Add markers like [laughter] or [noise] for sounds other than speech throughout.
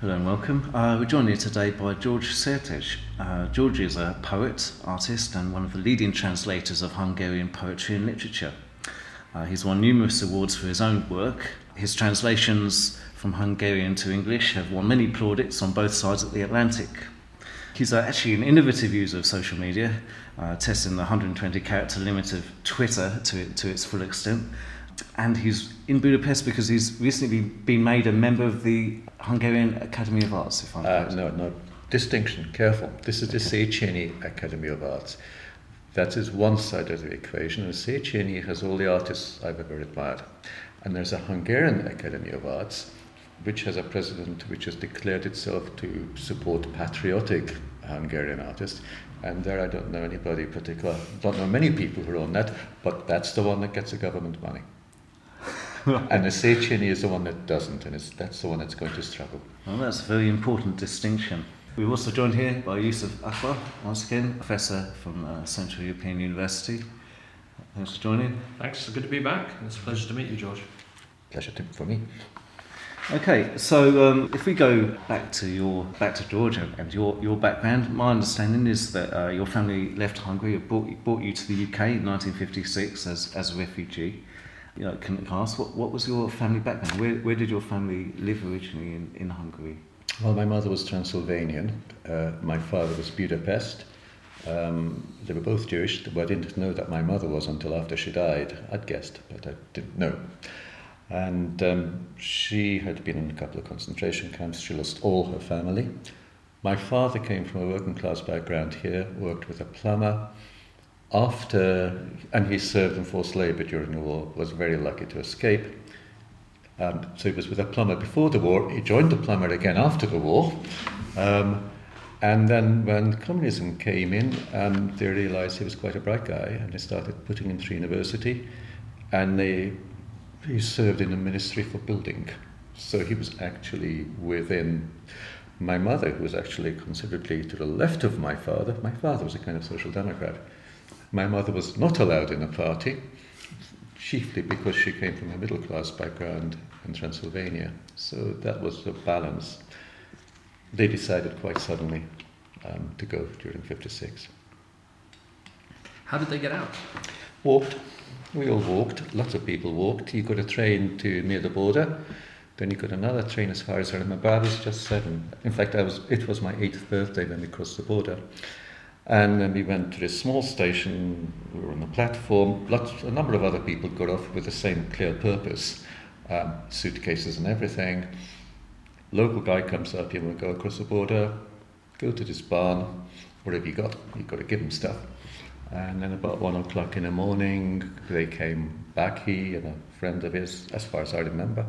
Hello and welcome. Uh, we're joined here today by George Szirtes. Uh, George is a poet, artist, and one of the leading translators of Hungarian poetry and literature. Uh, he's won numerous awards for his own work. His translations from Hungarian to English have won many plaudits on both sides of the Atlantic. He's uh, actually an innovative user of social media, uh, testing the 120 character limit of Twitter to, to its full extent and he's in Budapest because he's recently been made a member of the Hungarian Academy of Arts. If I'm uh, no, no, distinction. Careful. This is the Széchenyi Academy of Arts. That is one side of the equation. And Széchenyi has all the artists I've ever admired. And there's a Hungarian Academy of Arts, which has a president which has declared itself to support patriotic Hungarian artists. And there I don't know anybody particular, don't know many people who are on that, but that's the one that gets the government money. [laughs] and the Széchenyi is the one that doesn't, and that's the one that's going to struggle. Well, that's a very important distinction. We're also joined here by Yusuf Akbar, once again, professor from uh, Central European University. Thanks for joining. Thanks, it's good to be back. It's a pleasure to meet you, George. Pleasure to, for me. Okay, so um, if we go back to your back to Georgia and your, your background, my understanding is that uh, your family left Hungary, brought, brought you to the UK in 1956 as, as a refugee you know, can I ask what, what was your family background? Where, where did your family live originally in, in Hungary? Well, my mother was Transylvanian. Uh, my father was Budapest. Um, they were both Jewish, but I didn't know that my mother was until after she died. I'd guessed, but I didn't know. And um, she had been in a couple of concentration camps. She lost all her family. My father came from a working class background here, worked with a plumber, after, and he served in forced labor during the war, was very lucky to escape. Um, so he was with a plumber before the war. He joined the plumber again after the war. Um, and then when communism came in, um, they realized he was quite a bright guy and they started putting him through university. And they, he served in the Ministry for Building. So he was actually within my mother, who was actually considerably to the left of my father. My father was a kind of social democrat. My mother was not allowed in a party, chiefly because she came from a middle class background in Transylvania. So that was the balance. They decided quite suddenly um, to go during 56. How did they get out? Walked. We all walked. Lots of people walked. You got a train to near the border. Then you got another train as far as I remember. I was just seven. In fact, I was. It was my eighth birthday when we crossed the border. And then we went to this small station, we were on the platform, lots, a number of other people got off with the same clear purpose, um, suitcases and everything. Local guy comes up, you want to go across the border, go to this barn, what have you got? You've got to give him stuff. And then about one o'clock in the morning, they came back, he and a friend of his, as far as I remember.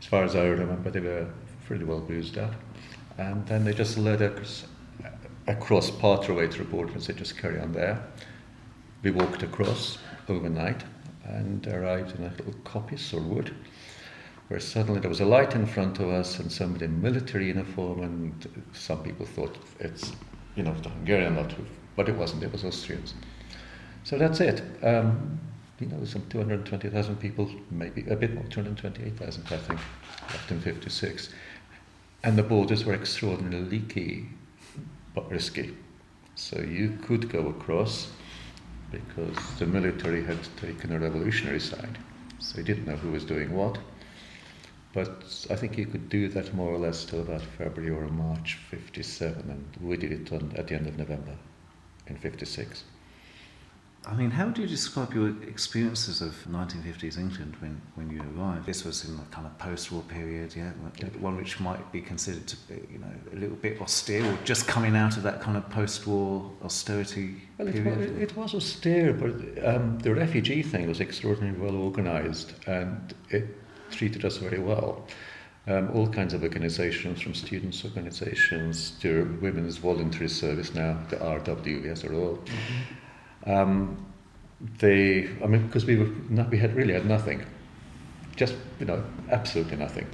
As far as I remember, they were pretty well bruised up. And then they just led us across Partraway to the border and said, just carry on there. We walked across overnight and arrived in a little coppice or wood where suddenly there was a light in front of us and somebody in military uniform and some people thought it's, you know, the Hungarian lot, but it wasn't, it was Austrians. So that's it. Um, you know, some 220,000 people, maybe a bit more, 228,000, I think, left in 56. And the borders were extraordinarily leaky but risky. So you could go across because the military had taken a revolutionary side. So you didn't know who was doing what. But I think you could do that more or less till about February or March 57, and we did it on, at the end of November in 56. I mean, how do you describe your experiences of 1950s England when, when you arrived? This was in the kind of post-war period, yeah, one which might be considered to be, you know, a little bit austere, or just coming out of that kind of post-war austerity well, it period. Was, it was austere, but um, the refugee thing was extraordinarily well organised, and it treated us very well. Um, all kinds of organizations, from students' organizations to women's voluntary service now, the RWS are all. Mm-hmm um, they, I mean, because we were not, we had really had nothing, just you know, absolutely nothing.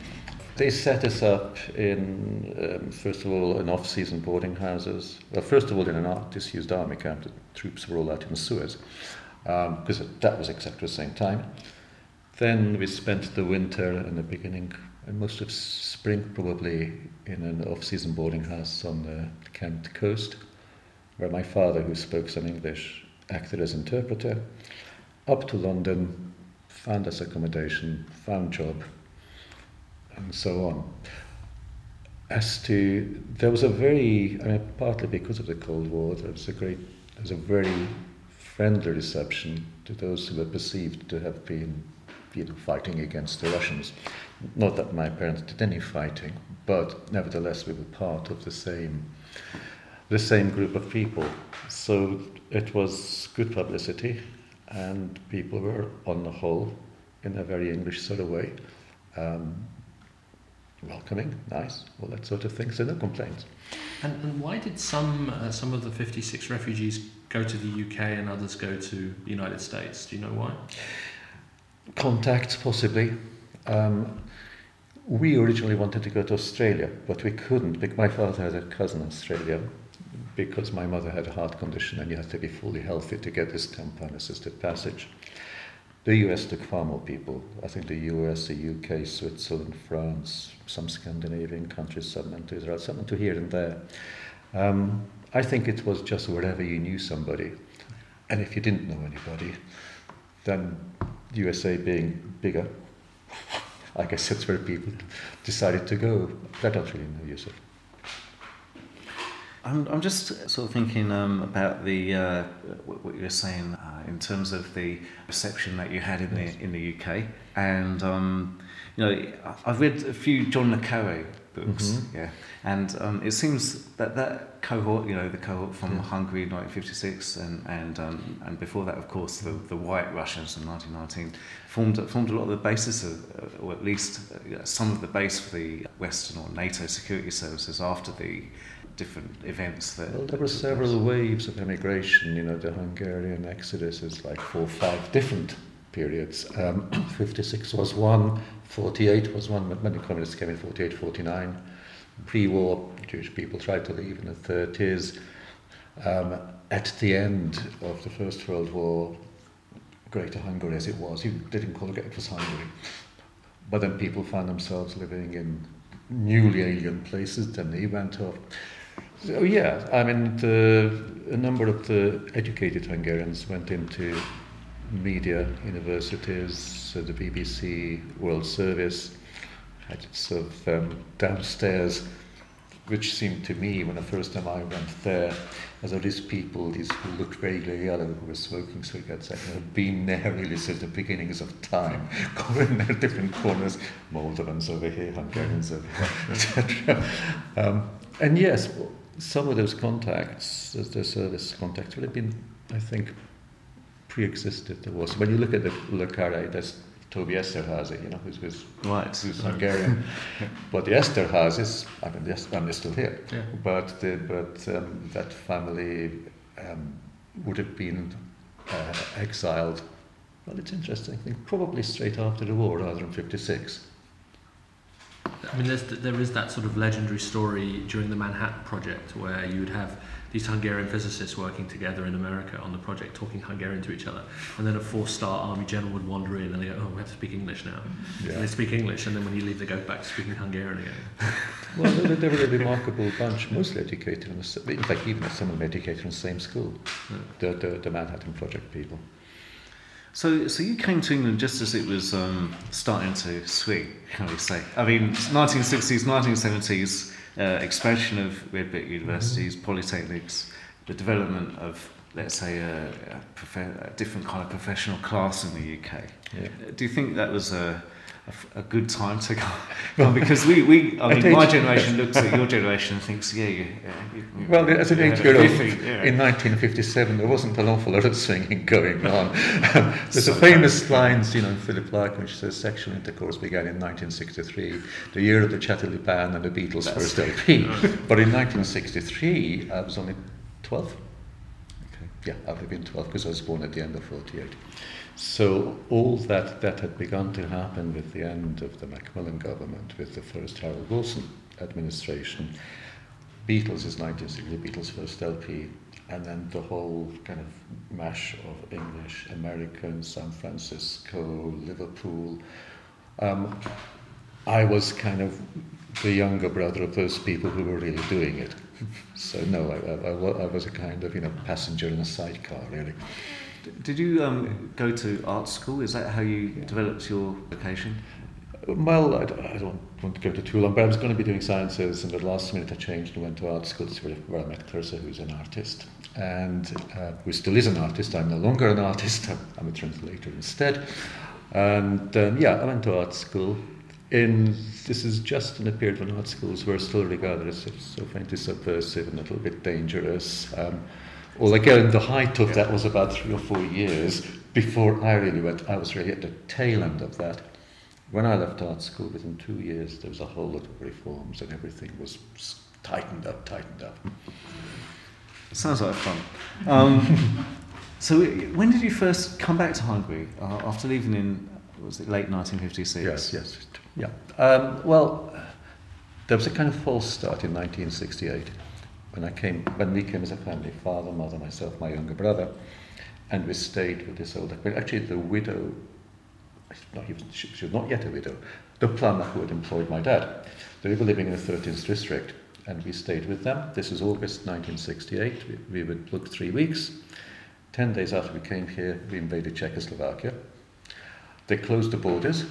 They set us up in, um, first of all, in off-season boarding houses. Well, first of all, in an disused army camp. The troops were all out in Suez, because um, because that was exactly the same time. Then we spent the winter and the beginning and most of spring probably in an off-season boarding house on the Kent coast, where my father, who spoke some English, acted as interpreter, up to London, found us accommodation, found job, and so on. As to, there was a very, I mean, partly because of the Cold War, there was a great, there was a very friendly reception to those who were perceived to have been you know, fighting against the Russians. Not that my parents did any fighting, but nevertheless we were part of the same, the same group of people. So it was good publicity, and people were, on the whole, in a very English sort of way, um, welcoming, nice, all that sort of thing. So no complaints. And, and why did some uh, some of the 56 refugees go to the UK and others go to the United States? Do you know why? Contacts, possibly. Um, we originally wanted to go to Australia, but we couldn't because my father had a cousin in Australia because my mother had a heart condition and you had to be fully healthy to get this compound assisted passage. The US took far more people. I think the US, the UK, Switzerland, France, some Scandinavian countries, some into Israel, some to here and there. Um, I think it was just wherever you knew somebody. And if you didn't know anybody, then USA being bigger, [laughs] I guess that's where people decided to go. I don't really know Yusuf. I'm, I'm just sort of thinking um, about the uh, what you were saying uh, in terms of the reception that you had in yes. the in the UK, and um, you know I've read a few John le Carre books, mm-hmm. yeah, and um, it seems that that cohort, you know, the cohort from yeah. Hungary in 1956, and and um, and before that, of course, the the White Russians in 1919 formed formed a lot of the basis of, or at least uh, some of the base for the Western or NATO security services after the different events that. Well, there were several waves of emigration. You know, the Hungarian exodus is like four or five different periods. Um, [coughs] 56 was one, 48 was one, when the communists came in 48, 49. Pre-war, Jewish people tried to leave in the 30s. Um, at the end of the First World War, Greater Hungary as it was, you didn't call it, it was Hungary. But then people found themselves living in newly alien places, then they went off. So yeah, I mean, the, a number of the educated Hungarians went into media universities, so the BBC, World Service, had sort of um, downstairs, which seemed to me, when the first time I went there, as all these people, these who looked very yellow, who were smoking cigarettes, I had been there really since the beginnings of time, [laughs] in their different corners, Moldovans over here, Hungarians over here, etc. Um, and yes, some of those contacts, the service contacts, would have been, I think, pre-existed. There was when you look at the Le Carre, there's Toby Esterhazy, you know, who's, who's, right. who's Hungarian. [laughs] but the Esterhazys, I mean, yes, I'm still here. Yeah. But the, but um, that family um, would have been uh, exiled. Well, it's interesting. I think probably straight after the war, rather than 56. I mean, there's, there is that sort of legendary story during the Manhattan Project where you would have these Hungarian physicists working together in America on the project, talking Hungarian to each other, and then a four-star army general would wander in and they go, "Oh, we have to speak English now." Yeah. And they speak English, and then when you leave, they go back to speaking Hungarian again. [laughs] well, they, they were a remarkable bunch, mostly educated. In, the, in fact, even some of them educated in the same school, yeah. the, the the Manhattan Project people. So, so you came to England just as it was um, starting to swing, can we say? I mean, 1960s, 1970s, uh, expansion of red brick universities, mm-hmm. polytechnics, the development of, let's say, a, a, prof- a, different kind of professional class in the UK. Yeah. Do you think that was a a, a good time to go. well, because we, we I mean, my generation looks at your generation and thinks, yeah, you, you well, as an eight year old in 1957, there wasn't an awful lot of singing going [laughs] on. [laughs] There's so a famous lines, you know, in Philip Larkin, which says sexual intercourse began in 1963, the year of the Chatterley Ban and the Beatles' That's first LP. but in 1963, I was only 12. Okay. Yeah, I would have been 12 because I was born at the end of 48. So all that, that had begun to happen with the end of the Macmillan government, with the first Harold Wilson administration, Beatles is 1960, Beatles' first LP, and then the whole kind of mash of English, American, San Francisco, Liverpool. Um, I was kind of the younger brother of those people who were really doing it. [laughs] So no, I, I, I was a kind of you know passenger in a sidecar really. Did you um, go to art school? Is that how you developed your vocation? Well, I, I, don't want to go to too long, but I was going to be doing sciences, and at the last minute I changed and went to art school, where I met Thursa, who's an artist, and uh, who still is an artist. I'm no longer an artist, [laughs] I'm a translator instead. And um, yeah, I went to art school. In this is just in a period when art schools were still regarded as so faintly subversive and a little bit dangerous. Um, well, again, the height of that was about three or four years before I really went. I was really at the tail end of that. When I left art school, within two years, there was a whole lot of reforms and everything was tightened up, tightened up. Sounds like fun. Um, [laughs] so, when did you first come back to Hungary uh, after leaving in was it late 1956? Yes, yes, yeah. Um, well, there was a kind of false start in 1968 when I came when we came as a family, father, mother, myself, my younger brother, and we stayed with this older. Well, actually, the widow. No, was, she, she was not yet a widow. The plumber who had employed my dad. They were living in the 13th district, and we stayed with them. This was August 1968. We, we would book three weeks. Ten days after we came here, we invaded Czechoslovakia. They closed the borders.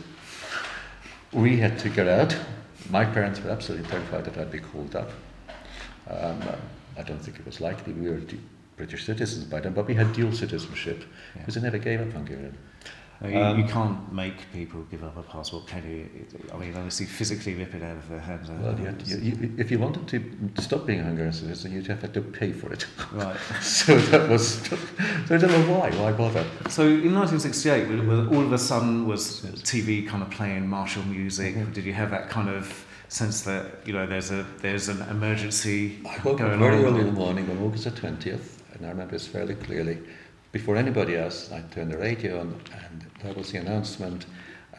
We had to get out. My parents were absolutely terrified that I'd be called up. Um, I don't think it was likely. We were British citizens by then, but we had dual citizenship because yeah. they never gave up Hungarian. You, um, you, can't make people give up a passport, can you? I mean, obviously, physically rip it out of their hands. Well, you, you, if you wanted to stop being a Hungarian citizen, you'd have to pay for it. Right. [laughs] so that was. So I don't know why. Why bother? So in 1968, all of a sudden was TV kind of playing martial music. Mm-hmm. Did you have that kind of sense that you know there's a there's an emergency I woke up very early in the morning on August the 20th, and I remember this fairly clearly. Before anybody else, I turned the radio on, and there was the announcement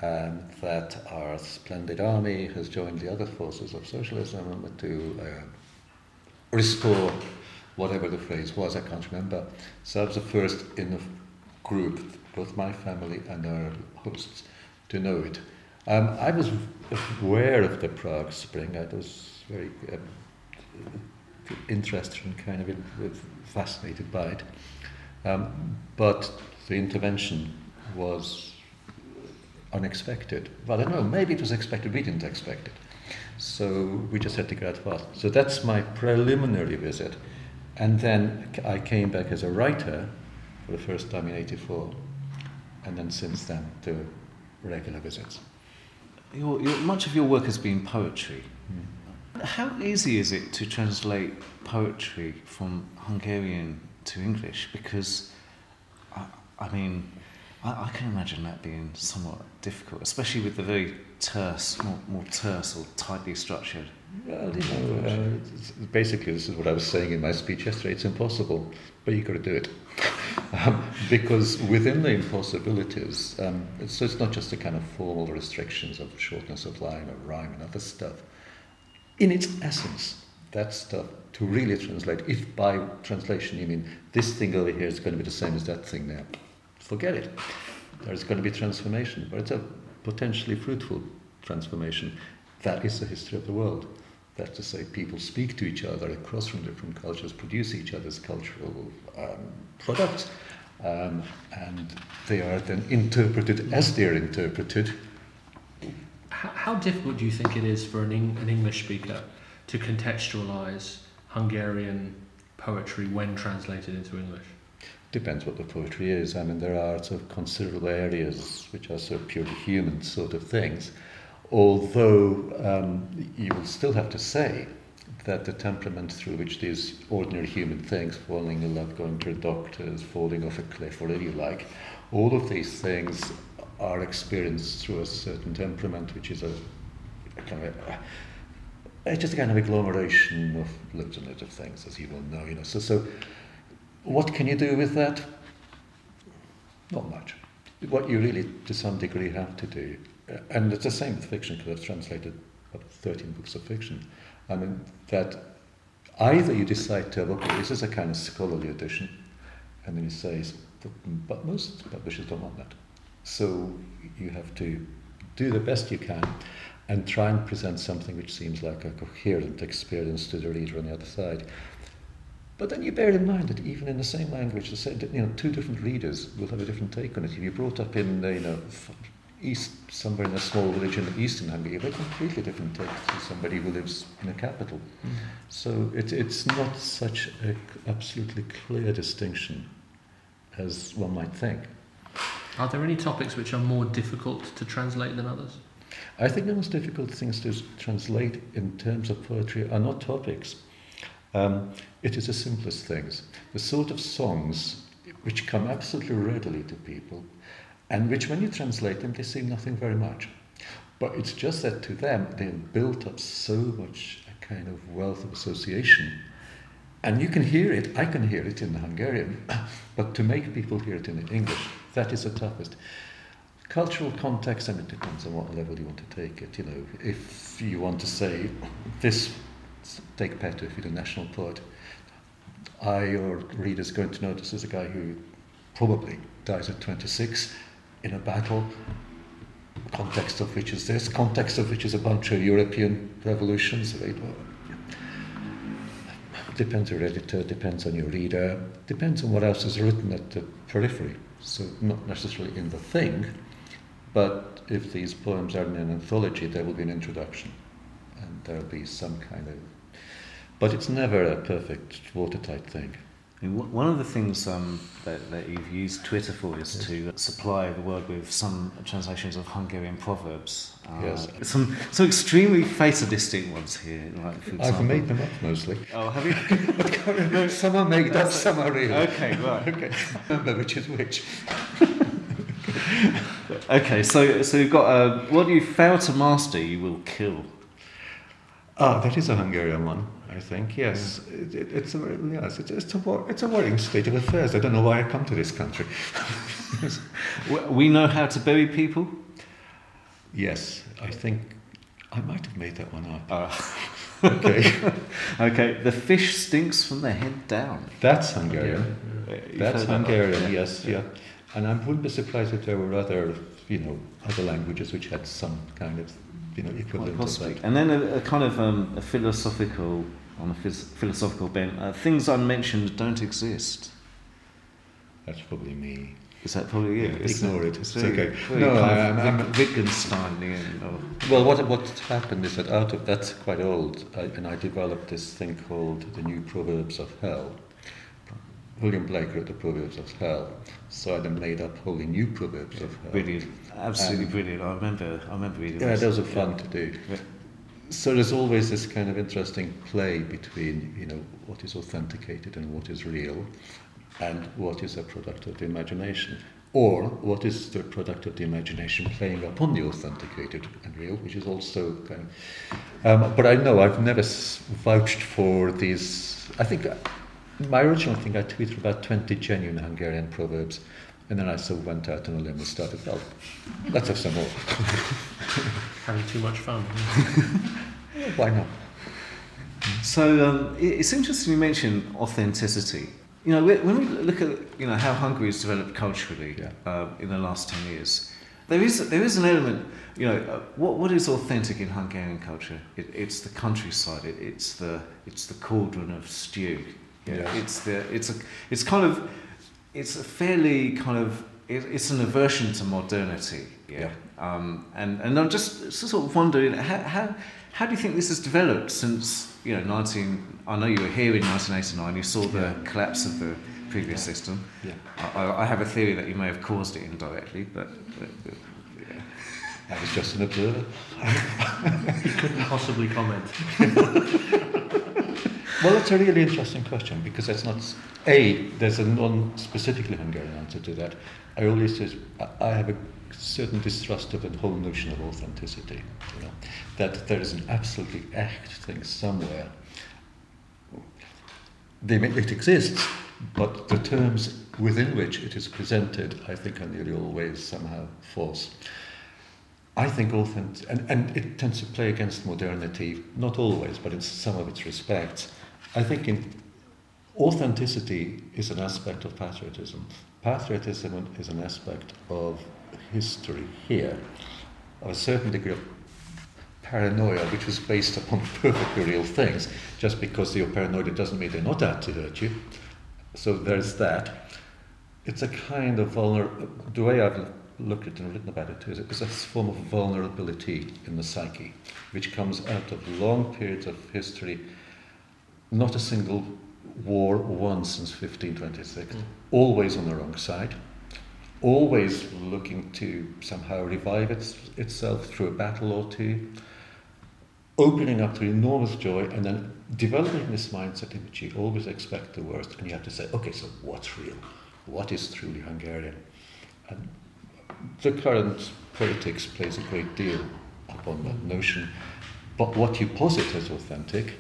um, that our splendid army has joined the other forces of socialism to uh, restore whatever the phrase was, I can't remember. So I was the first in the group, both my family and our hosts, to know it. Um, I was aware of the Prague Spring. I was very um, interested and kind of fascinated by it. Um, but the intervention was unexpected. Well, I don't know, maybe it was expected, we didn't expect it. So we just had to get out fast. So that's my preliminary visit. And then I came back as a writer for the first time in 84. And then since then, to regular visits your, your, much of your work has been poetry. Mm. How easy is it to translate poetry from Hungarian to English? Because, I, I mean, I, I, can imagine that being somewhat difficult, especially with the very terse, more, more terse or tightly structured. Well, you know, uh, basically, this is what I was saying in my speech yesterday. It's impossible, but you've got to do it. [laughs] um, because within the impossibilities, um, it's, so it's not just the kind of formal restrictions of shortness of line or rhyme and other stuff. In its essence, that stuff to really translate, if by translation you mean this thing over here is going to be the same as that thing there, forget it. There's going to be transformation, but it's a potentially fruitful transformation. That is the history of the world. That's to say, people speak to each other across from different cultures, produce each other's cultural um, products, um, and they are then interpreted as they're interpreted. How, how difficult do you think it is for an, an English speaker to contextualize Hungarian poetry when translated into English? Depends what the poetry is. I mean, there are sort of considerable areas which are sort of purely human sort of things although um, you will still have to say that the temperament through which these ordinary human things, falling in love, going to doctors, falling off a cliff, whatever you like, all of these things are experienced through a certain temperament, which is a, a kind of a, it's just a kind of agglomeration of loads and of things, as you will know. You know, so so what can you do with that? Not much. What you really, to some degree, have to do and it's the same with fiction because I've translated what, 13 books of fiction. I mean, that either you decide to, okay, this is a kind of scholarly edition, and then you say, but most publishers don't want that. So you have to do the best you can. and try and present something which seems like a coherent experience to the reader on the other side. But then you bear in mind that even in the same language, you know, two different readers will have a different take on it. If you're brought up in, you know, east, somewhere in a small village in eastern Hungary, a completely different take to somebody who lives in a capital. Mm. So it, it's not such an absolutely clear distinction as one might think. Are there any topics which are more difficult to translate than others? I think the most difficult things to translate in terms of poetry are not topics. Um, it is the simplest things. The sort of songs which come absolutely readily to people and which, when you translate them, they seem nothing very much. But it's just that to them, they've built up so much a kind of wealth of association. And you can hear it, I can hear it in Hungarian, [coughs] but to make people hear it in English, that is the toughest. Cultural context, I mean, it depends on what level you want to take it. You know, if you want to say this, take Petőfi you're a national poet, I, your reader's going to this is a guy who probably dies at 26 in a battle, context of which is this, context of which is a bunch of European revolutions. Depends on your editor, depends on your reader, depends on what else is written at the periphery. So not necessarily in the thing, but if these poems are in an anthology, there will be an introduction, and there will be some kind of. But it's never a perfect watertight thing. One of the things um, that, that, you've used Twitter for is yes. to supply the world with some translations of Hungarian proverbs. Uh, yes. Some, some extremely fatalistic ones here. Like for I've made them up mostly. Oh, have you? [laughs] some are made up, some are real. Okay, right. okay. Remember which is which. [laughs] okay, so so you've got uh, what you fail to master, you will kill. Ah, that is a Hungarian one, I think. Yes, yeah. it, it, it's a yes, it's, it's a it's a worrying state of affairs. I don't know why I come to this country. [laughs] we know how to bury people. Yes, I think I might have made that one up. Uh, [laughs] okay. [laughs] okay. The fish stinks from the head down. That's Hungarian. Yeah. That's Hungarian. That yes. yeah. yeah. And I wouldn't be surprised if there were other, you know, other languages which had some kind of, you know, equivalent of that. And then a, a kind of um, a philosophical, on a philosophical bent, uh, things unmentioned don't exist. That's probably me. Is that probably you? Yeah, ignore it. It's, it's okay. No, I'm, I'm Wittgenstein. You know. Well, what what happened is that out of that's quite old, I, and I developed this thing called the New Proverbs of Hell. William Blake wrote the Proverbs of Hell, so I then made up wholly new proverbs of Hell. Brilliant, absolutely um, brilliant. I remember, I remember reading. Yeah, those are fun yeah. to do. So there's always this kind of interesting play between, you know, what is authenticated and what is real, and what is a product of the imagination, or what is the product of the imagination playing upon the authenticated and real, which is also kind of. Um, but I know I've never vouched for these. I think my original thing, I tweeted about 20 genuine Hungarian proverbs, and then I sort of went out on a limb and started, well, let's have some more. [laughs] Having too much fun. [laughs] why not? So um, it's interesting you mention authenticity. You know, when we look at you know how Hungary has developed culturally yeah. uh, in the last ten years, there is there is an element. You know, uh, what what is authentic in Hungarian culture? It, it's the countryside. It, it's the it's the cauldron of stew. Yeah. It's the it's a it's kind of it's a fairly kind of it, it's an aversion to modernity. Yeah. yeah. Um, and and I'm just sort of wondering how, how how do you think this has developed since you know 19? I know you were here in 1989. You saw the yeah. collapse of the previous yeah. system. Yeah. I, I, have a theory that you may have caused it indirectly, but. but, but yeah. I was just an observer. you couldn't possibly comment. [laughs] Well, it's a really interesting question because it's not a. There's a non-specifically Hungarian answer to that. I always say I have a certain distrust of the whole notion of authenticity. You know, that there is an absolutely echt thing somewhere. They may, it exists, but the terms within which it is presented, I think, are nearly always somehow false. I think authentic, and, and it tends to play against modernity, not always, but in some of its respects. I think in authenticity is an aspect of patriotism. Patriotism is an aspect of history here, of a certain degree of paranoia, which was based upon [laughs] perfectly real things. Just because you're paranoid, it doesn't mean they're not out to hurt you. So there's that. It's a kind of vulnerable. The way I've looked at and written about it is it's a form of vulnerability in the psyche, which comes out of long periods of history. Not a single war won since 1526. Mm. Always on the wrong side always looking to somehow revive its, itself through a battle or two, opening up to enormous joy, and then developing this mindset in which you always expect the worst, and you have to say, okay, so what's real? What is truly Hungarian? And the current politics plays a great deal upon that notion. But what you posit as authentic,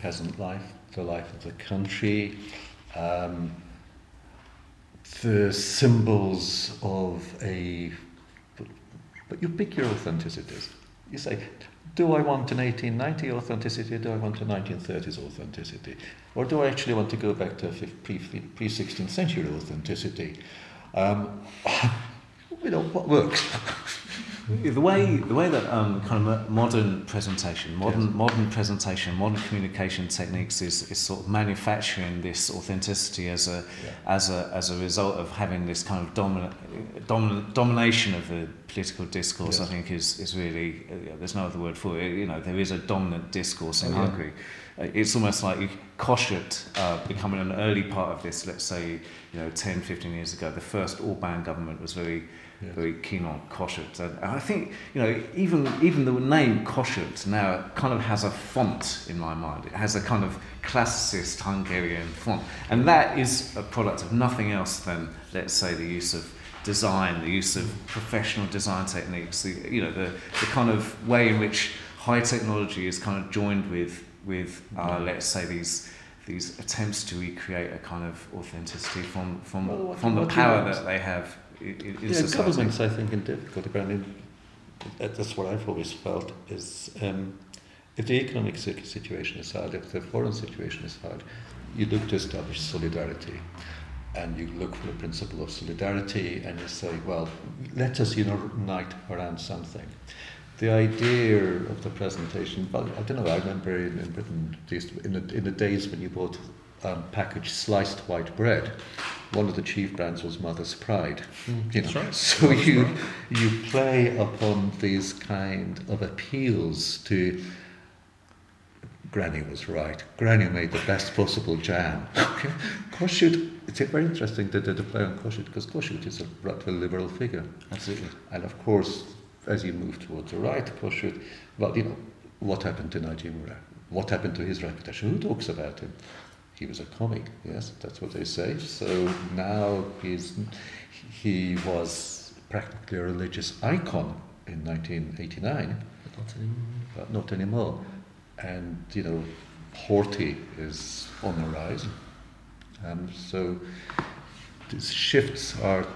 peasant life, the life of the country, um, the symbols of a. But you pick your authenticities. You say, do I want an 1890 authenticity? Do I want a 1930s authenticity? Or do I actually want to go back to pre 16th century authenticity? Um, [laughs] you know, what works? [laughs] the way the way that um, kind of modern presentation, modern yes. modern presentation, modern communication techniques is, is sort of manufacturing this authenticity as a yeah. as a as a result of having this kind of dominant dominant domination of the political discourse. Yes. I think is is really uh, there's no other word for it. You know, there is a dominant discourse in oh, Hungary. Uh, it's almost like Kossuth uh, becoming an early part of this. Let's say you know 10, 15 years ago, the first Orban government was very very keen on Kossuth. And I think, you know, even, even the name Kossuth now kind of has a font in my mind. It has a kind of classicist Hungarian font. And that is a product of nothing else than, let's say, the use of design, the use of professional design techniques, the, you know, the, the kind of way in which high technology is kind of joined with, with uh, let's say, these these attempts to recreate a kind of authenticity from from well, from the power that they have in, yeah, society. governments, I think, in difficulty. But I mean, that's what I've always felt is um, if the economic situation is hard, if the foreign situation is hard, you look to establish solidarity. And you look for the principle of solidarity and you say, well, let us unite around something. The idea of the presentation, well, I don't know, I remember in, in Britain, in the, in the days when you bought um, packaged sliced white bread, one of the chief brands was Mother's Pride. Mm, you know? Right. [laughs] So you you play upon these kind of appeals to Granny was right. Granny made the best possible jam. [laughs] Kossuth, it's very interesting that they play on Kossuth because Kossuth is a rather liberal figure. Absolutely. And of course, as you move towards the right, Kossuth, well, you know, what happened to Nagy What happened to his reputation? Who talks about him? He was a comic. Yes, that's what they say. So now he's he was practically a religious icon in 1989, but not anymore. But not anymore. And you know, Horthy is on the rise. Um, so these shifts are.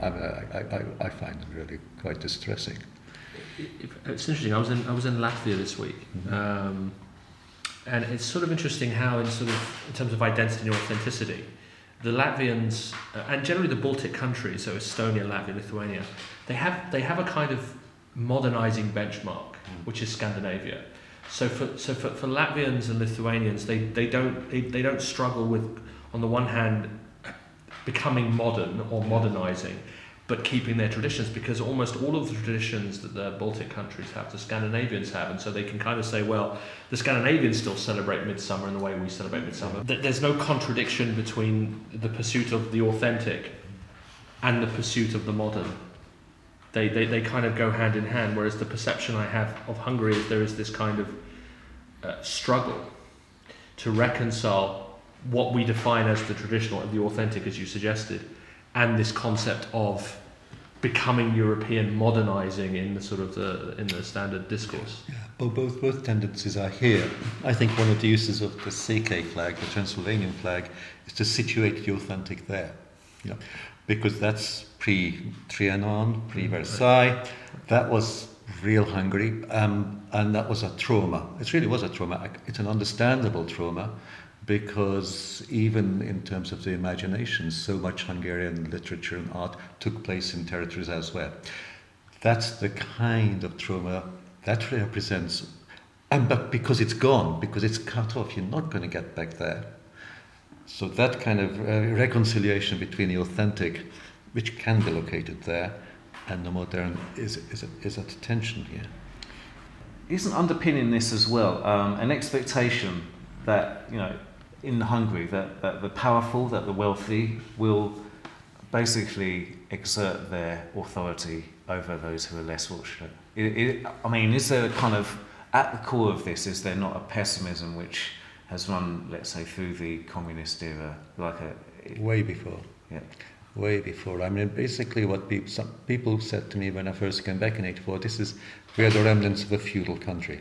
I, I, I, I find them really quite distressing. It's interesting. I was in I was in Latvia this week. Mm-hmm. Um, and it's sort of interesting how, in sort of in terms of identity and authenticity, the Latvians uh, and generally the Baltic countries, so Estonia, Latvia, Lithuania, they have they have a kind of modernizing benchmark, mm. which is Scandinavia. So for so for, for Latvians and Lithuanians, they, they don't they, they don't struggle with on the one hand becoming modern or modernizing, but keeping their traditions because almost all of the traditions that the Baltic countries have, the Scandinavians have, and so they can kind of say, well, the Scandinavians still celebrate midsummer in the way we celebrate midsummer. There's no contradiction between the pursuit of the authentic and the pursuit of the modern. They, they, they kind of go hand in hand, whereas the perception I have of Hungary is there is this kind of uh, struggle to reconcile what we define as the traditional and the authentic, as you suggested, and this concept of becoming European, modernizing in the sort of the in the standard discourse. Yeah, both both, both tendencies are here. I think one of the uses of the Székely flag, the Transylvanian flag, is to situate the authentic there. Know, because that's pre-Trianon, pre-Versailles. That was real Hungary, um, and that was a trauma. It really was a trauma. It's an understandable trauma because even in terms of the imagination, so much Hungarian literature and art took place in territories elsewhere. That's the kind of trauma that represents. And but because it's gone, because it's cut off, you're not going to get back there. So that kind of uh, reconciliation between the authentic, which can be located there, and the modern is, is, is at tension here. Isn't underpinning this as well um, an expectation that, you know, in Hungary, that, that the powerful, that the wealthy will basically exert their authority over those who are less fortunate? It, it, I mean, is there a kind of, at the core of this, is there not a pessimism which has run, let's say, through the communist era, like a... Way before. Yeah. Way before. I mean, basically what people, some people said to me when I first came back in 84, this is, we are the remnants of a feudal country.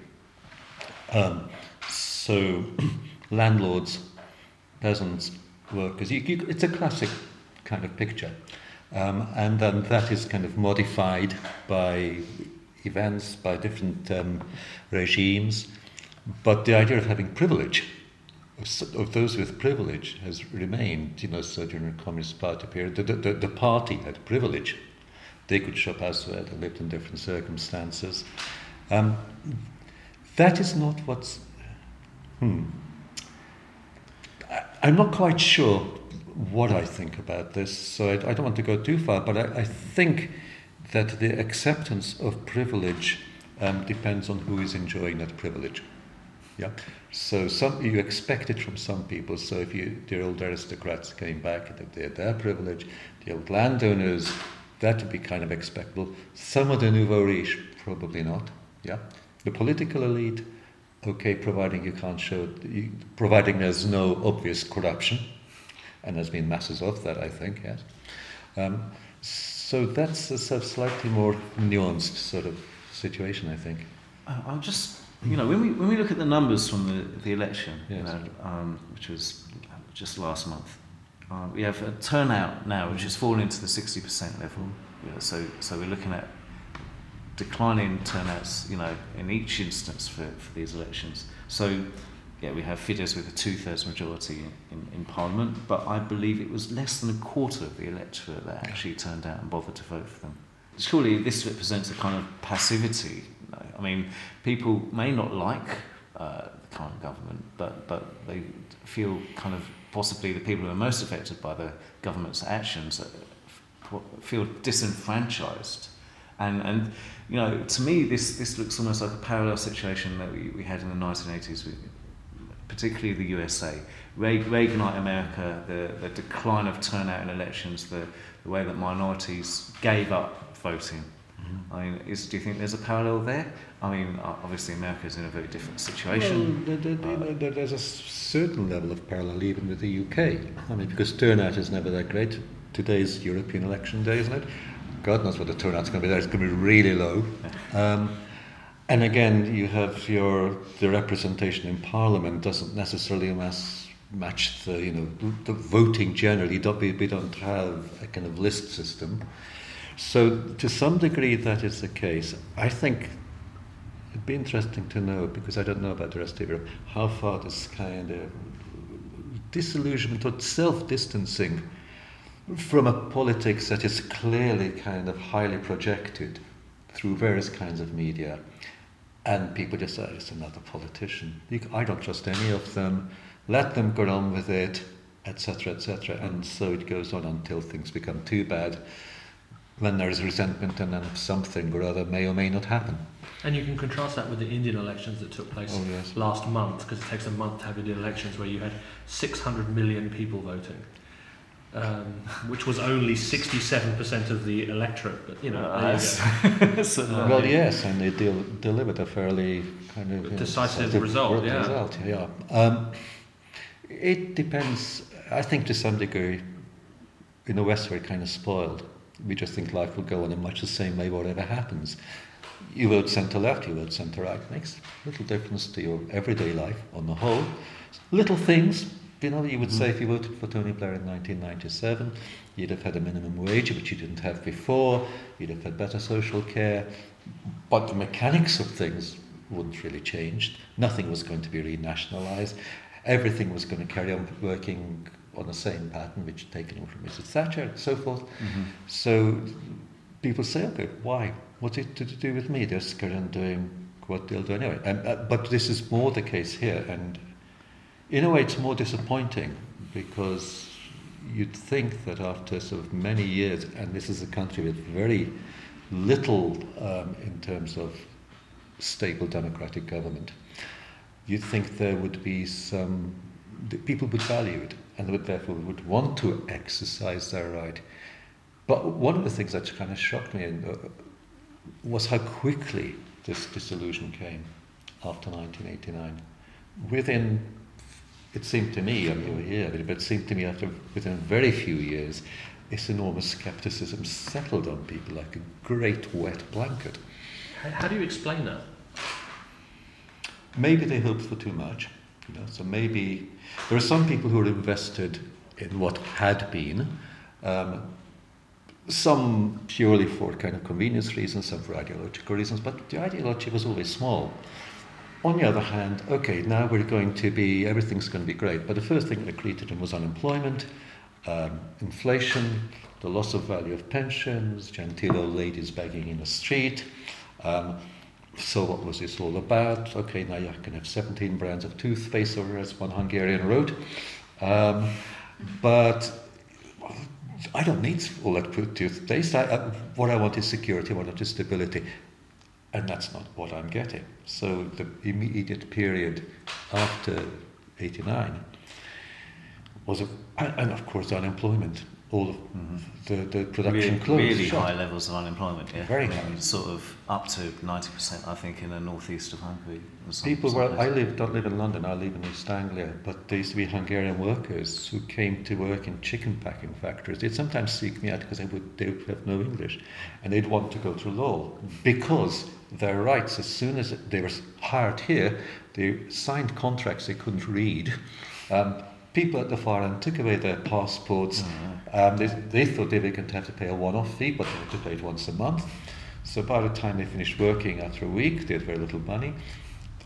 Um, so [clears throat] landlords, peasants, workers, you, you, it's a classic kind of picture. Um, and then that is kind of modified by events, by different um, regimes. But the idea of having privilege, of, of, those with privilege, has remained. You know, so during the Communist Party period, the, the, the party had privilege. They could shop elsewhere, they lived in different circumstances. Um, that is not what's. Hmm. I'm not quite sure what I think about this, so I, I don't want to go too far, but I, I think that the acceptance of privilege um, depends on who is enjoying that privilege. Yeah. So some you expect it from some people. So if you the old aristocrats came back, they had their privilege. The old landowners, that would be kind of expectable. Some of the nouveau riche, probably not. Yeah. The political elite, okay, providing you can't show, providing there's no obvious corruption and there's been masses of that, I think, yes. Um, so that's a sort of slightly more nuanced sort of situation, I think. Uh, I'm just, you know, when we, when we look at the numbers from the, the election, yes. you know, um, which was just last month, uh, we have a turnout now which has fallen to the 60% level. You know, so, so we're looking at declining turnouts, you know, in each instance for, for these elections. So yeah, we have Fidesz with a two-thirds majority in, in, Parliament, but I believe it was less than a quarter of the electorate that actually turned out and bothered to vote for them. Surely this represents a kind of passivity. You know? I mean, people may not like uh, the current government, but, but they feel kind of possibly the people who are most affected by the government's actions feel disenfranchised. And, and you know, to me, this, this looks almost like a parallel situation that we, we had in the 1980s with, particularly the USA. Reaganite America, the, the decline of turnout in elections, the, the way that minorities gave up voting. Mm-hmm. I mean, is, do you think there's a parallel there? I mean, obviously America is in a very different situation. Well, there, there, there, there's a certain level of parallel even with the UK. I mean, because turnout is never that great. Today's European election day, isn't it? God knows what the turnout's going to be there. It's going to be really low. Um, and again, you have your the representation in Parliament doesn't necessarily mass, match the you know the voting generally. We don't have a kind of list system. So to some degree, that is the case. I think it'd be interesting to know because I don't know about the rest of Europe how far this kind of disillusionment or self-distancing from a politics that is clearly kind of highly projected through various kinds of media and people just say, it's another politician. I don't trust any of them. Let them go on with it, etc., etc. And so it goes on until things become too bad. Then there is resentment, and then something or other may or may not happen. And you can contrast that with the Indian elections that took place oh, yes. last month, because it takes a month to have Indian elections where you had 600 million people voting um, [laughs] which was only 67% of the electorate. But, you know, uh, you uh, [laughs] well, yes, and they del- delivered a fairly kind of decisive know, result. Yeah. Result, yeah. Um, it depends. I think to some degree, in the West, we're kind of spoiled. We just think life will go on in much the same way, whatever happens. You vote centre left, you vote centre right. Makes little difference to your everyday life on the whole. Little things, you know, you would say if you voted for Tony Blair in 1997, you'd have had a minimum wage, which you didn't have before, you'd have had better social care, but the mechanics of things wouldn't really change. Nothing was going to be renationalised. Everything was going to carry on working on the same pattern, which taken over from Mrs. Thatcher and so forth. Mm-hmm. So people say, okay, why? What's it to do with me? They're carry on doing what they'll do anyway. Uh, but this is more the case here, and in a way, it's more disappointing because you'd think that after sort of many years, and this is a country with very little um, in terms of stable democratic government, you'd think there would be some people would value it and would therefore would want to exercise their right. But one of the things that kind of shocked me uh, was how quickly this disillusion came after 1989. Within, it seemed to me, I mean, you were here, but it seemed to me after within a very few years, this enormous skepticism settled on people like a great wet blanket. How do you explain that? Maybe they hoped for too much. You know, so maybe there are some people who are invested in what had been. Um, some purely for kind of convenience reasons, some for ideological reasons, but the ideology was always small. On the other hand, okay, now we're going to be, everything's going to be great. But the first thing that greeted him was unemployment, um, inflation, the loss of value of pensions, genteel old ladies begging in the street. Um, so what was this all about? Okay, now you can have 17 brands of toothpaste, or as one Hungarian wrote. Um, but I don't need all that toothpaste. I, I, what I want is security, what I want is stability. And that's not what I'm getting. So the immediate period after 89 was, a, and of course, unemployment all of mm-hmm. the, the production really, closed. Really high levels of unemployment, yeah. Very high. sort of up to 90%, I think, in the northeast of Hungary. People, well, I live, don't live in London, I live in East Anglia, but there used to be Hungarian workers who came to work in chicken packing factories. They'd sometimes seek me out because they would, they would have no English, and they'd want to go to law because their rights, as soon as they were hired here, they signed contracts they couldn't read. Um, people at the far end took away their passports. Mm-hmm. Um, they, they thought they were going to have to pay a one-off fee, but they had to pay it once a month. So by the time they finished working after a week, they had very little money.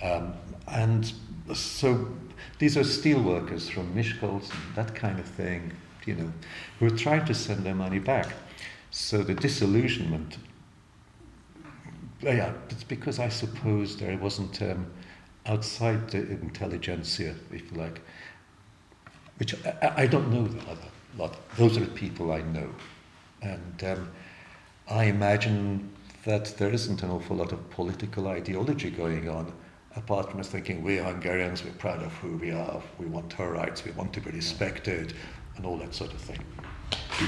Um, and so these are steel workers from Miskolc and that kind of thing, you know, who are trying to send their money back. So the disillusionment, yeah, it's because I suppose there wasn't um, outside the intelligentsia, if you like, which I, I don't know a lot. Those are the people I know. And um, I imagine that there isn't an awful lot of political ideology going on, apart from us thinking we're Hungarians, we're proud of who we are, we want our rights, we want to be respected, and all that sort of thing.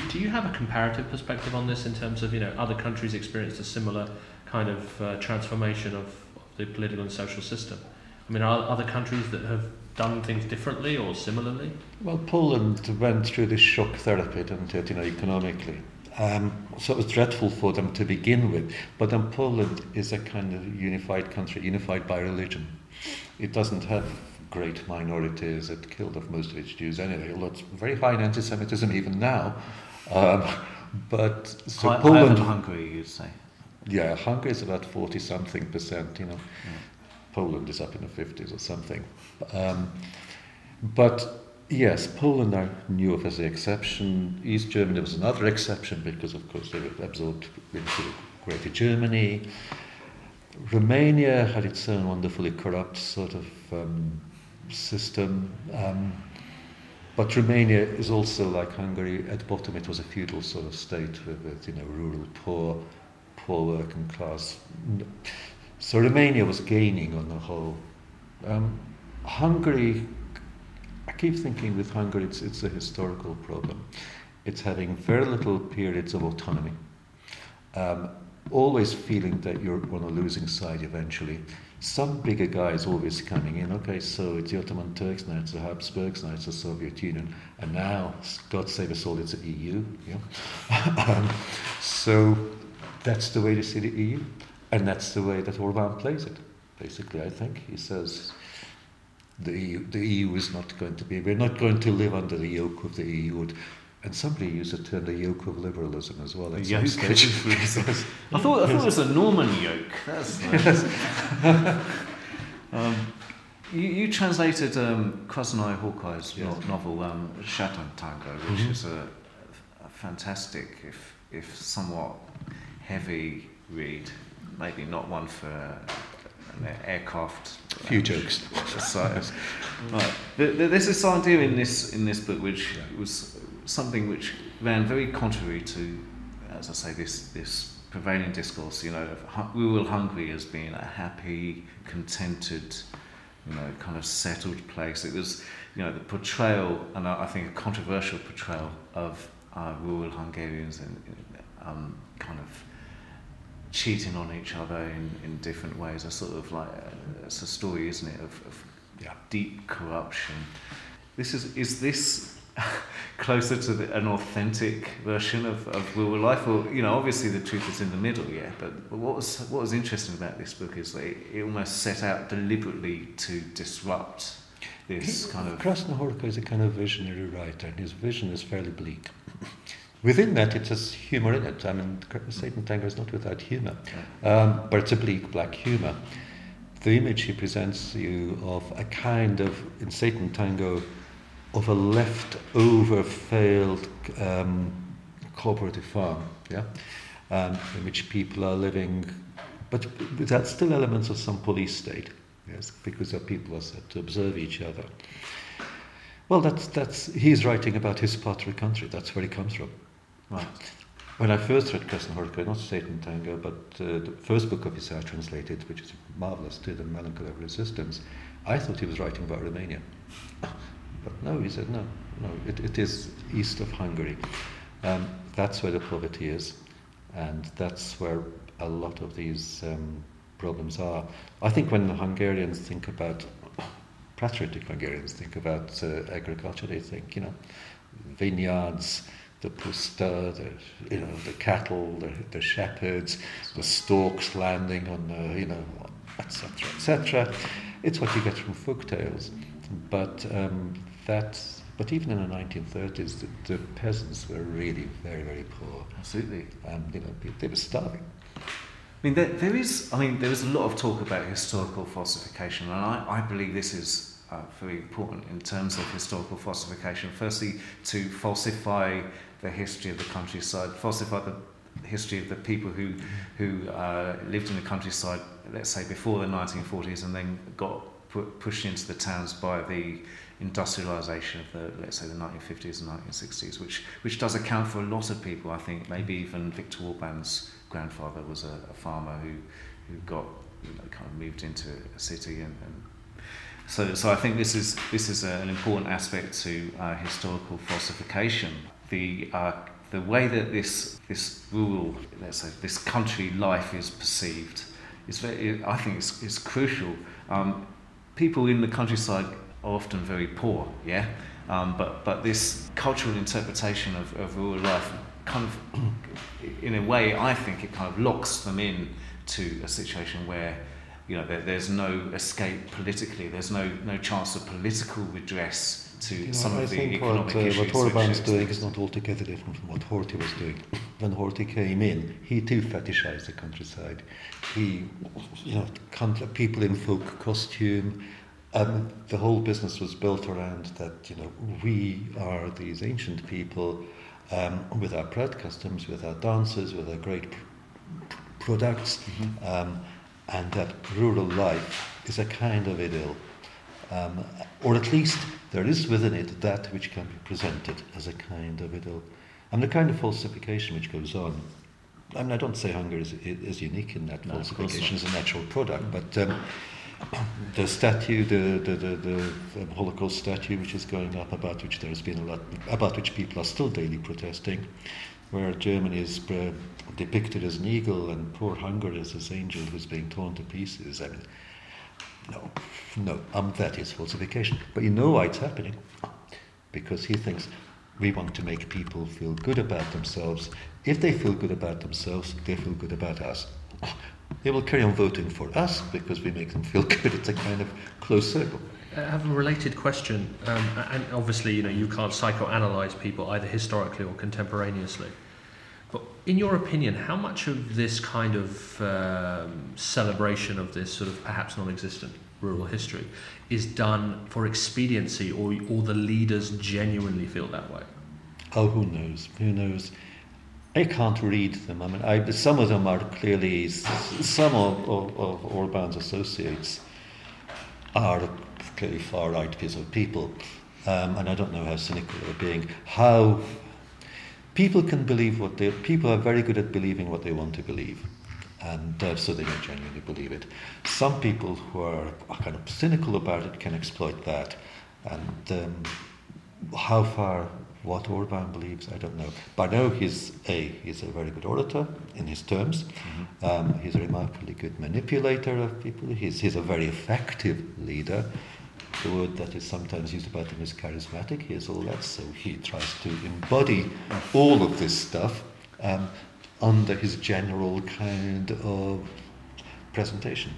Do you have a comparative perspective on this in terms of, you know, other countries experienced a similar kind of uh, transformation of, of the political and social system? I mean, are other countries that have done things differently or similarly? Well, Poland went through this shock therapy, didn't it, you know, economically. Um, so it was dreadful for them to begin with. But then Poland is a kind of unified country, unified by religion. It doesn't have great minorities. It killed off most of its Jews anyway, although it's very high in anti-Semitism even now. Um, but so high, Poland, higher Hungary, you'd say. Yeah, Hungary is about forty something percent. You know. Poland is up in the fifties or something. Um, but yes, Poland I knew of as the exception. East Germany was another exception because, of course, they were absorbed into Greater Germany. Romania had its own wonderfully corrupt sort of um, system. Um, but Romania is also like Hungary. At bottom, it was a feudal sort of state with, with you know rural poor, poor working class. So Romania was gaining on the whole. Um, Hungary, I keep thinking with Hungary, it's, it's a historical problem. It's having very little periods of autonomy, um, always feeling that you're on a losing side eventually. Some bigger guy is always coming in. Okay, so it's the Ottoman Turks, now it's the Habsburgs, now it's the Soviet Union, and now, God save us all, it's the EU. Yeah? [laughs] um, so that's the way to see the EU, and that's the way that Orban plays it, basically, I think. He says, the EU, the EU is not going to be, we're not going to live under the yoke of the EU. And somebody used the term the yoke of liberalism as well. At yoke stage. [laughs] I thought I thought it was a Norman yoke. That's nice. [laughs] um, you, you, translated um, Krasznahorkai's yes. novel um, Tango, which mm-hmm. is a, a, fantastic, if if somewhat heavy read, maybe not one for an aircraft. Few jokes. Right. There's this idea in this in this book which was something which ran very contrary to, as I say, this this prevailing discourse. You know, of rural Hungary as being a happy, contented, you know, kind of settled place. It was, you know, the portrayal, and I think a controversial portrayal of uh, rural Hungarians and um, kind of cheating on each other in, in different ways. A sort of like a, it's a story, isn't it, of, of yeah, deep corruption. This is is this [laughs] closer to the, an authentic version of, of rural life? Well, you know, obviously the truth is in the middle, yeah. But, but what was what was interesting about this book is that it, it almost set out deliberately to disrupt this he, kind of. Krasznahorkai is a kind of visionary writer, and his vision is fairly bleak. Within that, it has humor in it. I mean, Satantango is not without humor, um, but it's a bleak black humor. The image he presents you of a kind of, in Satantango, of a left-over failed um, cooperative farm, yeah, um, in which people are living, but without still elements of some police state, yes, because the people are set to observe each other. Well, that's, that's, he's writing about his part of the country, that's where he comes from. Right. When I first read Krasznahorkai, not Satantango, but uh, the first book of his I translated, which is marvelous too, The Melancholy of Resistance, I thought he was writing about Romania. [laughs] but no, he said, no, no, it, it is east of Hungary. Um, that's where the poverty is, and that's where a lot of these um, problems are. I think when the Hungarians think about, [coughs] patriotic Hungarians think about uh, agriculture, they think, you know, vineyards, the puszta, the you know the cattle, the, the shepherds, the storks landing on the you know etc etc. It's what you get from folk tales, but um, that but even in the 1930s, the, the, peasants were really very very poor. Absolutely, and you know they were starving. I mean, there, there is. I mean, there is a lot of talk about historical falsification, and I, I believe this is uh, very important in terms of historical falsification. Firstly, to falsify the history of the countryside, falsify the history of the people who who uh, lived in the countryside, let's say before the 1940s, and then got put, pushed into the towns by the industrialization of the let's say the 1950s and 1960s, which which does account for a lot of people. I think maybe even Viktor Orban's grandfather was a, a farmer who who got you know kind of moved into a city and, and so, so I think this is this is an important aspect to uh, historical falsification. The uh, the way that this this rural, let's say, this country life is perceived is very, I think it's, it's crucial. Um, people in the countryside are often very poor, yeah, um, but but this cultural interpretation of, of rural life kind of, in a way, I think it kind of locks them in to a situation where you know, there, there's no escape politically. There's no no chance of political redress to you know, some I of the think economic what, uh, issues. What Orban is doing is not altogether different from what Horthy was doing. When Horthy came in, he too fetishized the countryside. He, you know, people in folk costume. Um, the whole business was built around that, you know, we are these ancient people um, with our proud customs, with our dances, with our great pr- products. Mm-hmm. Um, and that rural life is a kind of idyll. Um, or at least there is within it that which can be presented as a kind of idol. And the kind of falsification which goes on. I mean, I don't say Hungary is, is unique in that no, falsification as a natural product, but um, [coughs] the statue, the, the, the, the, Holocaust statue, which is going up, about which there has been a lot, about which people are still daily protesting, where Germany is uh, depicted as an eagle and poor Hungary as this angel who's being torn to pieces. I mean, no, no, um, that is falsification. But you know why it's happening? Because he thinks we want to make people feel good about themselves. If they feel good about themselves, they feel good about us. They will carry on voting for us because we make them feel [laughs] good. It's a kind of closed circle. I have a related question, um, and obviously, you know, you can't psychoanalyze people either historically or contemporaneously. But in your opinion, how much of this kind of um, celebration of this sort of perhaps non-existent rural history is done for expediency, or or the leaders genuinely feel that way? Oh, who knows? Who knows? I can't read them. I mean, I, some of them are clearly, some of, of, of Orban's associates are clearly far right piece of people. Um, and I don't know how cynical they're being. How people can believe what they, people are very good at believing what they want to believe. And uh, so they don't genuinely believe it. Some people who are, are kind of cynical about it can exploit that. And um, how far what Orban believes, I don't know. But I know he's a he's a very good orator in his terms. Mm-hmm. Um, he's a remarkably good manipulator of people. He's he's a very effective leader. The word that is sometimes used about him is charismatic. He has all that, so he tries to embody all of this stuff um, under his general kind of presentation.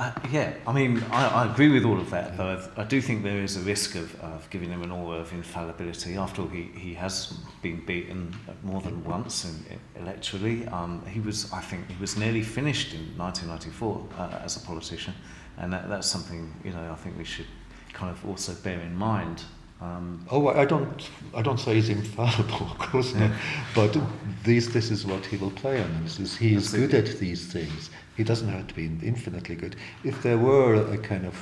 Uh, yeah, I mean, I, I agree with all of that, though I, I do think there is a risk of, of giving him an aura of infallibility. After all, he, he has been beaten more than once in, electorally. Um, he was, I think, he was nearly finished in 1994 uh, as a politician, and that, that's something you know I think we should kind of also bear in mind. Um, oh, I don't, I don't say he's infallible, [laughs] of course not. but this, this is what he will play on. This is, he is good at these things. He doesn't have to be infinitely good. If there were a kind of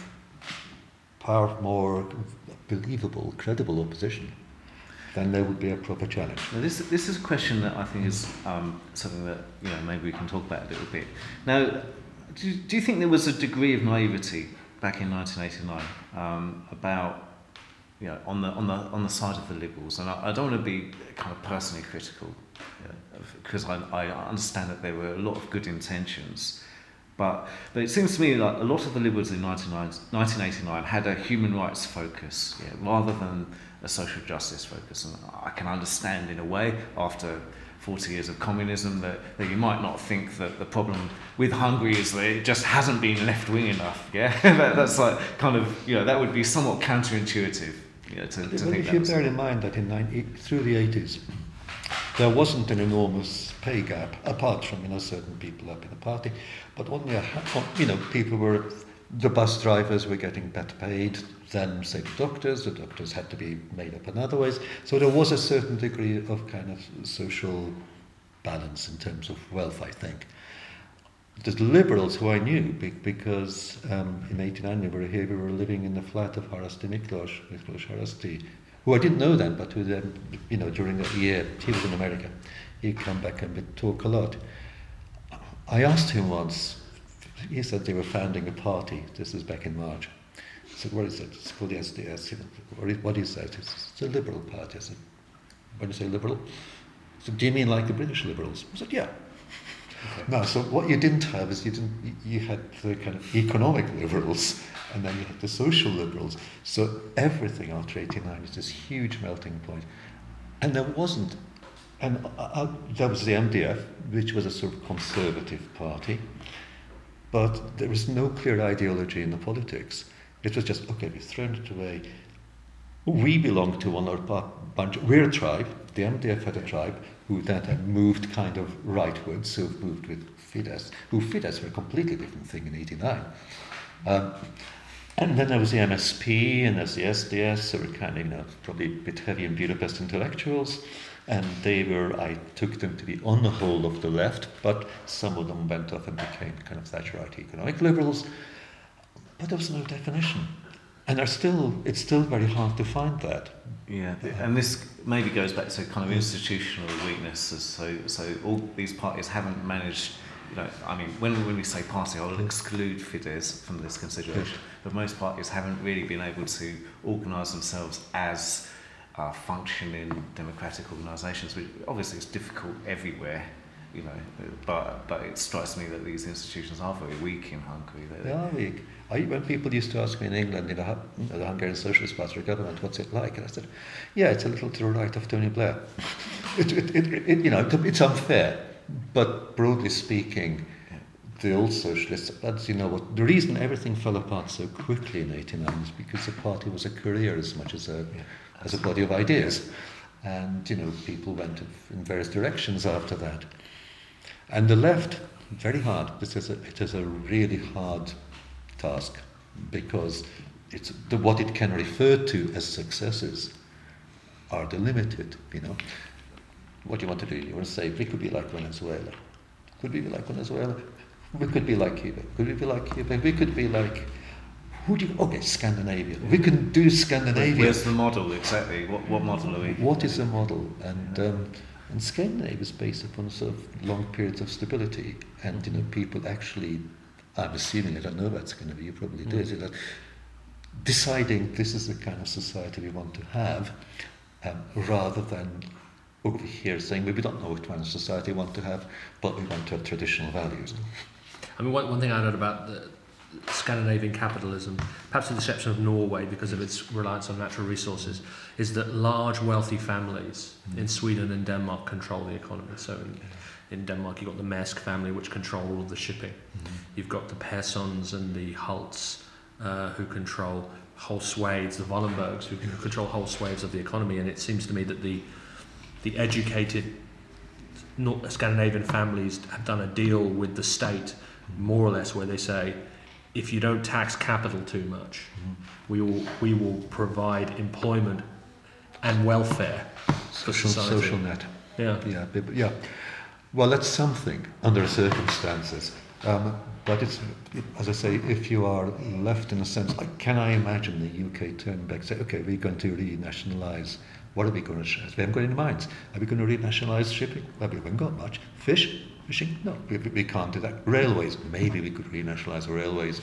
far more believable, credible opposition, then there would be a proper challenge. Now this, this is a question that I think is um, something that you know, maybe we can talk about a little bit. Now, do, do you think there was a degree of naivety back in 1989 um, about you know, on the on the on the side of the liberals, and I, I don't want to be kind of personally critical, because I, I understand that there were a lot of good intentions, but but it seems to me like a lot of the liberals in 1989 had a human rights focus, rather than a social justice focus, and I can understand in a way after 40 years of communism that, that you might not think that the problem with Hungary is that it just hasn't been left wing enough. Yeah, [laughs] that, that's like kind of you know that would be somewhat counterintuitive. You know, to, to well, think if you bear in mind that in 90, through the 80s there wasn't an enormous pay gap apart from you know certain people up in the party, but only a, you know people were the bus drivers were getting better paid than say the doctors. The doctors had to be made up in other ways. So there was a certain degree of kind of social balance in terms of wealth, I think. The liberals who I knew, because um, in 89 we were here, we were living in the flat of Haraszti Miklos, Miklos Haraszti, who I didn't know then, but who then, you know, during that year, he was in America, he'd come back and we'd talk a lot. I asked him once, he said they were founding a party, this is back in March. I said, what is it? It's called the SDS. What is that? It's a liberal party. I said, when you say liberal? I said, do you mean like the British liberals? I said, yeah. Okay. No, so what you didn't have is you didn't you had the kind of economic liberals and then you had the social liberals. So everything after 89 is this huge melting point. And there wasn't, and uh, uh, there was the MDF, which was a sort of conservative party, but there was no clear ideology in the politics. It was just, okay, we've thrown it away. We belong to one or a bunch, we're a tribe, the MDF had a tribe, who then had moved kind of rightwards, so moved with Fidesz, who Fidesz were a completely different thing in 89. Um, and then there was the MSP and there's the SDS, so we're kind of, you know, probably a bit heavy in Budapest intellectuals. And they were, I took them to be on the whole of the left, but some of them went off and became kind of Thatcherite economic liberals. But there was no definition. And are still, it's still very hard to find that. Yeah, and this maybe goes back to kind of institutional weaknesses. So, so all these parties haven't managed you know, I mean, when, when we say party, I'll exclude Fidesz from this consideration, but most parties haven't really been able to organise themselves as uh, functioning democratic organisations, which obviously is difficult everywhere, you know, but, but it strikes me that these institutions are very weak in Hungary. They, they are weak. I, when people used to ask me in England, you know, the Hungarian Socialist Party government, what's it like? And I said, yeah, it's a little to the right of Tony Blair. [laughs] it, it, it, it, you know, it's unfair but broadly speaking, the old socialists, as you know, what, the reason everything fell apart so quickly in 89 is because the party was a career as much as a, as a body of ideas. And, you know, people went in various directions after that. And the left, very hard. This is a, it is a really hard task because it's the, what it can refer to as successes are delimited, you know. what do you want to do? You want to say we could be like Venezuela. Could we be like Venezuela? We could be like Cuba. Could we be like Cuba? We could be like who do you? Okay, Scandinavia. We can do Scandinavia. Where's the model exactly? What, what model are we? What is the model? And um, and Scandinavia is based upon sort of long periods of stability, and you know people actually. I'm assuming I don't know about Scandinavia. You probably did. Mm. You know, deciding this is the kind of society we want to have, um, rather than over here saying well, we don't know what kind of society we want to have, but we want to have traditional values. I mean, one, one thing I heard about the Scandinavian capitalism, perhaps with the exception of Norway because of its reliance on natural resources, is that large wealthy families Mm. in Sweden and Denmark control the economy. So in, in Denmark, you've got the Maersk family, which control all of the shipping. Mm-hmm. You've got the Perssons and the Hults, uh, who control whole swathes, the Wallenbergs, who control whole swathes of the economy. And it seems to me that the the educated Nor- Scandinavian families have done a deal with the state, more or less, where they say, if you don't tax capital too much, we will we will provide employment and welfare for Social, society. social net. Yeah. Yeah, yeah. Well, that's something under circumstances. Um, but it's, as I say, if you are left in a sense, like, can I imagine the UK turning back, say, okay, we're going to renationalise. What are we going to? We haven't got any mines. Are we going to renationalise shipping? Well, we haven't got much. Fish, fishing? No, we, we can't do that. Railways, maybe we could renationalise railways.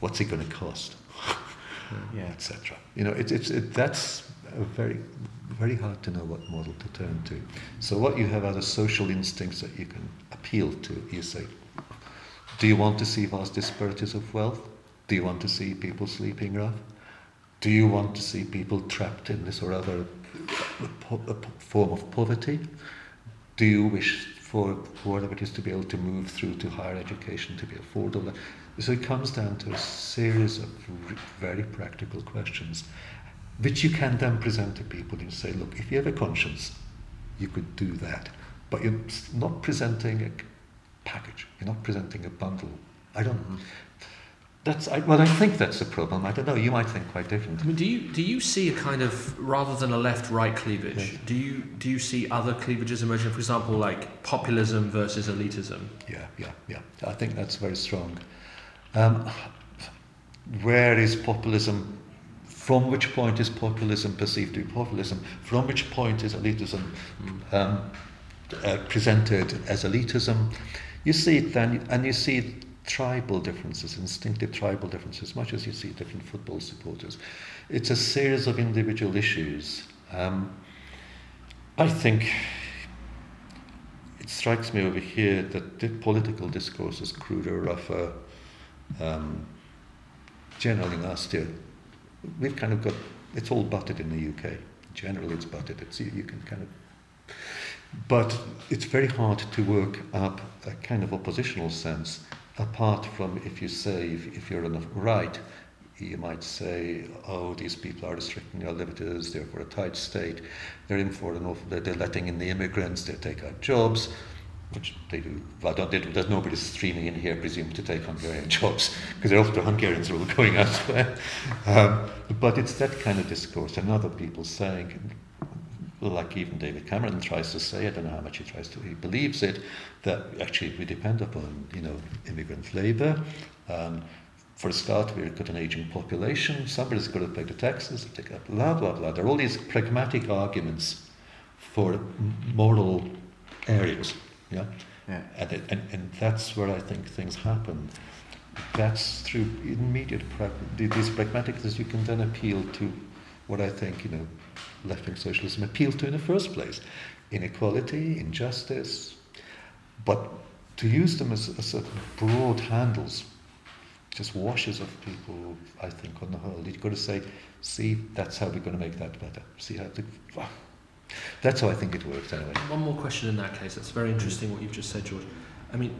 What's it going to cost? [laughs] Yeah. etc. You know, it, it's it, that's very very hard to know what model to turn to. So what you have are the social instincts that you can appeal to. You say, do you want to see vast disparities of wealth? Do you want to see people sleeping rough? Do you want to see people trapped in this or other form of poverty? Do you wish for whatever it is to be able to move through to higher education, to be affordable? So it comes down to a series of very practical questions, which you can then present to people and say, look, if you have a conscience, you could do that. But you're not presenting a package, you're not presenting a bundle. I don't. Mm-hmm. That's I, well, I think that's a problem. I don't know. You might think quite I differently. mean, do you do you see a kind of rather than a left-right cleavage? Yes. Do you do you see other cleavages emerging? For example, like populism versus elitism. Yeah, yeah, yeah. I think that's very strong. Um, where is populism? From which point is populism perceived to be populism? From which point is elitism um, uh, presented as elitism? You see it then, and you see tribal differences, instinctive tribal differences, much as you see different football supporters. It's a series of individual issues. Um, I think it strikes me over here that the political discourse is cruder, rougher, um, generally nastier. We've kind of got it's all butted in the UK. Generally, it's butted. It's you, you can kind of, but it's very hard to work up a kind of oppositional sense apart from if you say if, if you're on the right. You might say, "Oh, these people are restricting our liberties. They're for a tight state. They're in for an awful. They're, they're letting in the immigrants. They take our jobs." which they do. Well, don't, they do. There's nobody streaming in here, presumed to take Hungarian jobs, because they're after Hungarians are all [laughs] going elsewhere. Um, but it's that kind of discourse, and other people saying, like even David Cameron tries to say, I don't know how much he tries to, he believes it, that actually we depend upon, you know, immigrant labour. Um, for a start, we've got an aging population, somebody's got to pay the taxes, take up, blah, blah, blah. There are all these pragmatic arguments for moral areas. Yeah? Yeah. And, it, and, and that's where I think things happen. That's through immediate, pra- these pragmatics you can then appeal to what I think, you know, left-wing socialism appealed to in the first place. Inequality, injustice, but to use them as, as broad handles just washes of people, I think, on the whole. You've got to say, see, that's how we're going to make that better. See how the, that's how I think it works anyway. One more question in that case. That's very interesting what you've just said, George. I mean,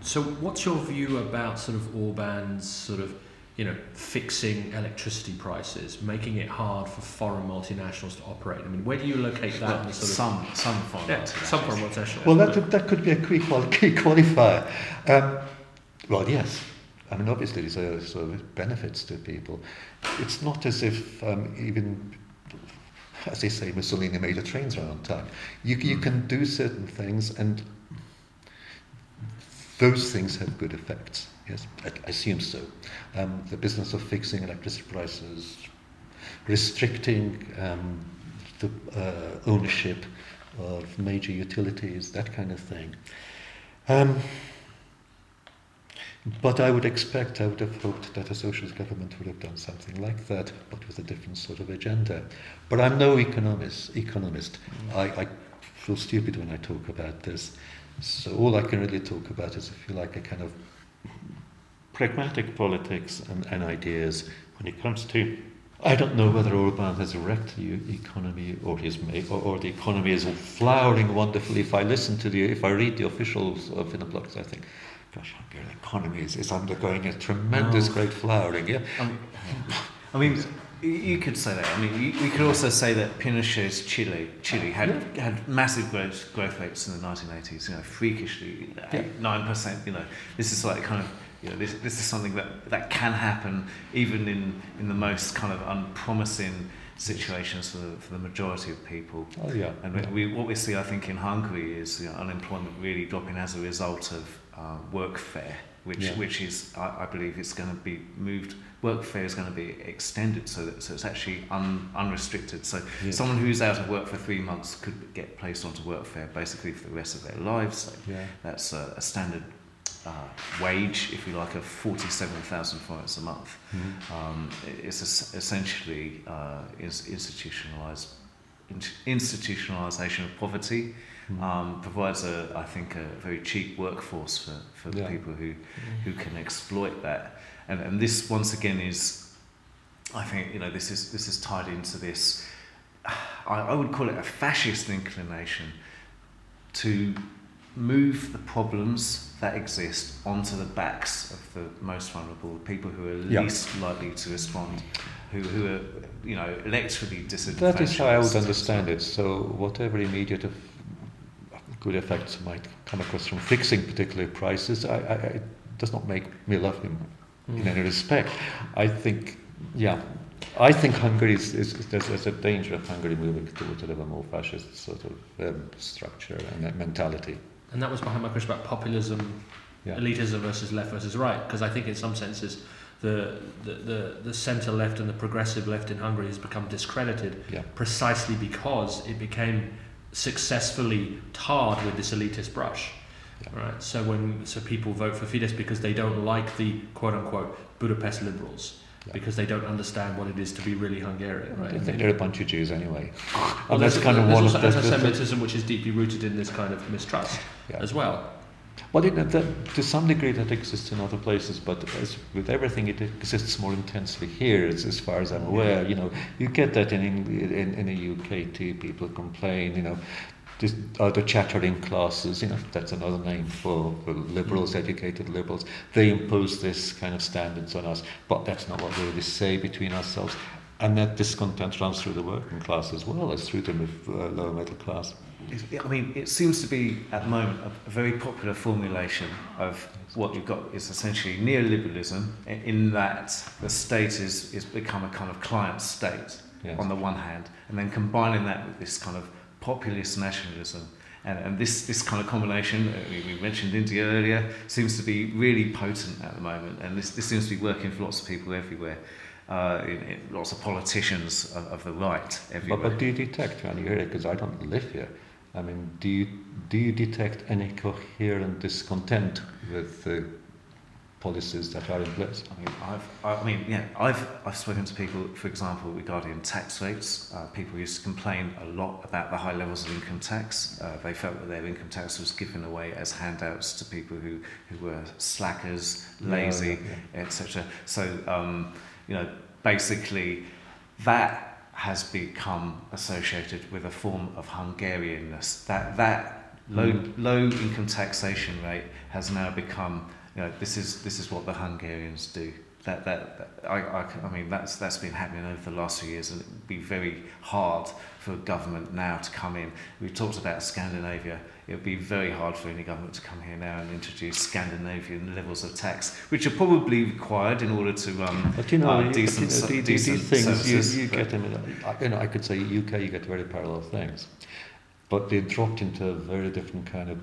so what's your view about sort of Orban's sort of, you know, fixing electricity prices, making it hard for foreign multinationals to operate? I mean, where do you locate that in Well, the sort of some some foreign yeah, multinationals. some foreign multinationals? Well, that, that could be a key, quali- [laughs] key qualifier. Um, well, yes. I mean, obviously, these are sort of benefits to people. It's not as if um, even as they say, Mussolini made the trains run on time. You, you can do certain things, and those things have good effects. Yes, I, I assume so. Um, the business of fixing electricity prices, restricting um, the uh, ownership of major utilities, that kind of thing. Um, but I would expect, I would have hoped that a socialist government would have done something like that, but with a different sort of agenda. But I'm no economist. Economist, mm. I, I feel stupid when I talk about this. So all I can really talk about is, if you like, a kind of pragmatic politics and, and ideas when it comes to I don't know whether Orban has wrecked the economy or his or, or the economy is flowering wonderfully. If I listen to the, if I read the officials of the blogs, I think, gosh, Hungarian economy is, is undergoing a tremendous, oh. great flowering. Yeah. I mean, I mean, you could say that. I mean, you, you could also say that Pinochet's Chile, Chile had yeah. had massive growth growth rates in the 1980s. You know, freakishly, nine yeah. percent. You know, this is like kind of you know, this, this is something that, that can happen even in, in the most kind of unpromising situations for the, for the majority of people. Oh, yeah. And yeah. We, what we see, I think, in Hungary is you know, unemployment really dropping as a result of uh, workfare, which, yeah. which is, I, I believe, it's going to be moved. Workfare is going to be extended so that so it's actually un, unrestricted. So yeah. someone who's out of work for three months could get placed onto workfare basically for the rest of their lives. So yeah. That's a, a standard uh, wage, if you like, of 47,000 forints a month. Mm-hmm. Um, it's essentially uh, is institutionalized institutionalization of poverty mm-hmm. um, provides a I think a very cheap workforce for, for yeah. people who mm-hmm. who can exploit that and and this once again is I think you know this is this is tied into this [sighs] I, I would call it a fascist inclination to move the problems that exist onto the backs of the most vulnerable, people who are least likely to respond, who, who are, you know, electorally disadvantaged. That is how I would understand it. So whatever immediate good effects might come across from fixing particular prices, I, I, it does not make me love him mm. in any respect. I think, yeah, I think Hungary is, is, is there's, there's, a danger of Hungary moving towards a more fascist sort of um, structure and mentality and that was behind my question about populism, yeah. elitism versus left versus right. Because I think in some senses, the, the, the, the centre left and the progressive left in Hungary has become discredited yeah. precisely because it became successfully tarred with this elitist brush. Yeah. Right. So when so people vote for Fidesz because they don't like the quote unquote Budapest liberals. Because they don't understand what it is to be really Hungarian, right? Think they're a bunch of Jews anyway. Well, and that's kind of one of the anti-Semitism, which is deeply rooted in this kind of mistrust yeah. as well. Well, it, that, to some degree, that exists in other places, but as with everything, it exists more intensely here, as, as far as I'm aware. You know, you get that in, in in the UK too. People complain, you know, uh, the chattering classes, you know, that's another name for, for liberals, mm. educated liberals. They impose this kind of standards on us, but that's not what we really say between ourselves. And that discontent runs through the working class as well as through the uh, lower middle class. I mean, it seems to be at the moment a, a very popular formulation of what you've got is essentially neoliberalism, in that the state is, is become a kind of client state yes. on the one hand, and then combining that with this kind of populist nationalism. And, and this, this kind of combination, uh, we, we mentioned India earlier, seems to be really potent at the moment. And this, this seems to be working for lots of people everywhere. Uh, in, in lots of politicians of, of the right everywhere. But, but do you detect when you're here, because I don't live here, I mean, do you, do you detect any coherent discontent with the policies that are in place. I mean, I've, I mean, yeah, I've, I've spoken to people, for example, regarding tax rates. Uh, people used to complain a lot about the high levels of income tax. Uh, they felt that their income tax was given away as handouts to people who, who were slackers, lazy, yeah, yeah, yeah. etc. So, um, you know, basically, that has become associated with a form of Hungarianness. That that low mm. low income taxation rate has now become you know, this is this is what the Hungarians do. that, that, that I, I, I mean that's that's been happening over the last few years and it'd be very hard for a government now to come in. We've talked about Scandinavia. It would be very hard for any government to come here now and introduce Scandinavian levels of tax, which are probably required in order to um, But you know, uh, you- decent, you know, the- the- decent these things services. you, you But- get I- you know, I could say UK, you get very parallel things, but they dropped into a very different kind of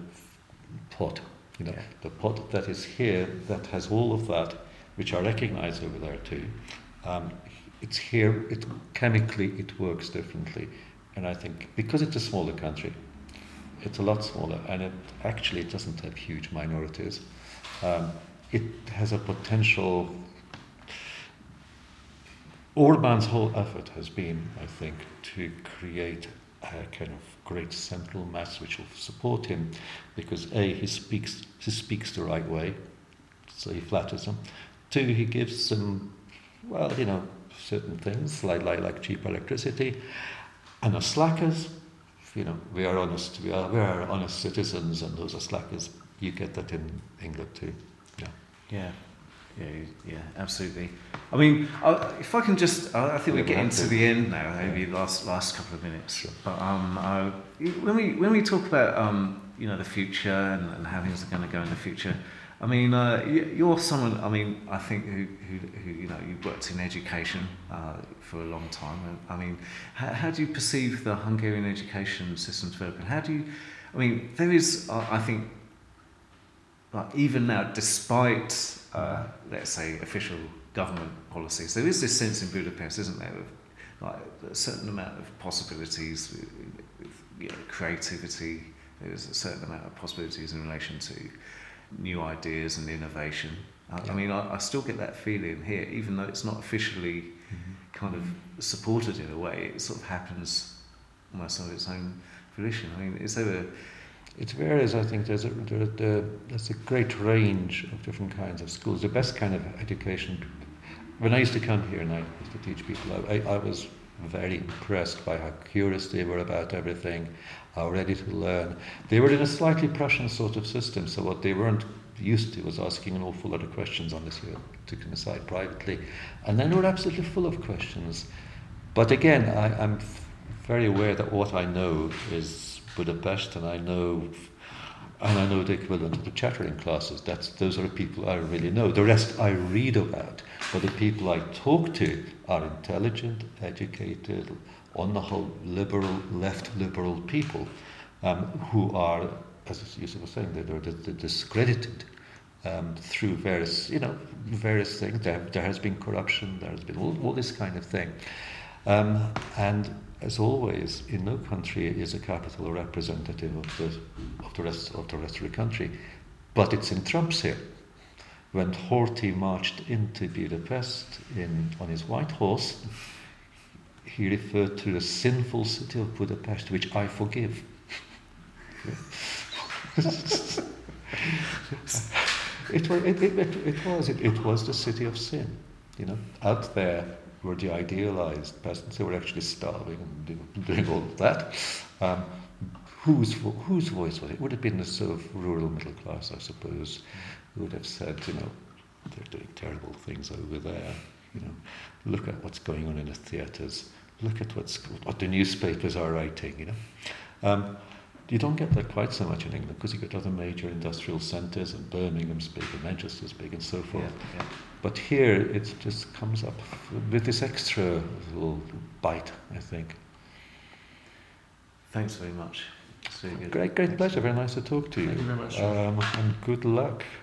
pot. You know, Yeah. the pot that is here that has all of that, which I recognise over there too. Um, it's here. It chemically it works differently, and I think because it's a smaller country, it's a lot smaller, and it actually it doesn't have huge minorities. Um, it has a potential Orban's whole effort has been, I think, to create kind of great central mass which will support him, because a he speaks he speaks the right way, so he flatters them. Two, he gives them, well, you know, certain things like like, like cheap electricity, and the slackers, you know, we are honest, we are we are honest citizens, and those are slackers. You get that in England too. Yeah, yeah, yeah, yeah, absolutely. I mean, I, if I can just, I, I think we're getting to the end now. Maybe last last couple of minutes. Sure. But um, uh, when we when we talk about um, you know, the future and, and how things are going to go in the future. I mean, uh, you- you're someone. I mean, I think who, who, who you know, you've worked in education uh, for a long time. And, I mean, how, how do you perceive the Hungarian education system developing? How do you? I mean, there is, uh, I think, like even now, despite uh, let's say official government policies, there is this sense in Budapest, isn't there, of like a certain amount of possibilities, you know, creativity. There's a certain amount of possibilities in relation to new ideas and innovation. I, I mean, I, I still get that feeling here, even though it's not officially kind of supported in a way. It sort of happens almost on its own volition. I mean, is there a It varies. I think there's a there, there, there's a great range of different kinds of schools. The best kind of education. When I used to come here and I used to teach people, I, I, I was very impressed by how curious they were about everything, how ready to learn. They were in a slightly Prussian sort of system, so what they weren't used to was asking an awful lot of questions unless you took them aside privately, and then they were absolutely full of questions. But again, I, I'm very aware that what I know is Budapest, and I know, and I know the equivalent of the chattering classes. That's those are the people I really know. The rest I read about, but the people I talk to are intelligent, educated, on the whole, liberal, left liberal people, um, who are, as Yusuf was saying, they're, they're, discredited. Um, through various, you know, various things. There, there has been corruption. There has been all, all this kind of thing. Um, and as always, in no country is a capital representative of the, of the rest of the rest of the country, but it's in Trump's here. When Horthy marched into Budapest in, on his white horse, he referred to the sinful city of Budapest, which I forgive. [laughs] it, it, it, it was it, it was the city of sin, you know. Out there were the idealized peasants who were actually starving and do- doing all of that. Um, whose whose voice was it? Would have been the sort of rural middle class, I suppose, who would have said, you know, they're doing terrible things over there. You know, look at what's going on in the theatres. Look at what's what the newspapers are writing. You know. Um, you don't get that quite so much in England because you've got other major industrial centres and Birmingham's big and Manchester's big and so yeah, forth. yeah. But here it just comes up with this extra little bite, I think. Thanks very much. Great, great Thanks. pleasure. Very nice to talk to you. Thank you very much. Um, and good luck.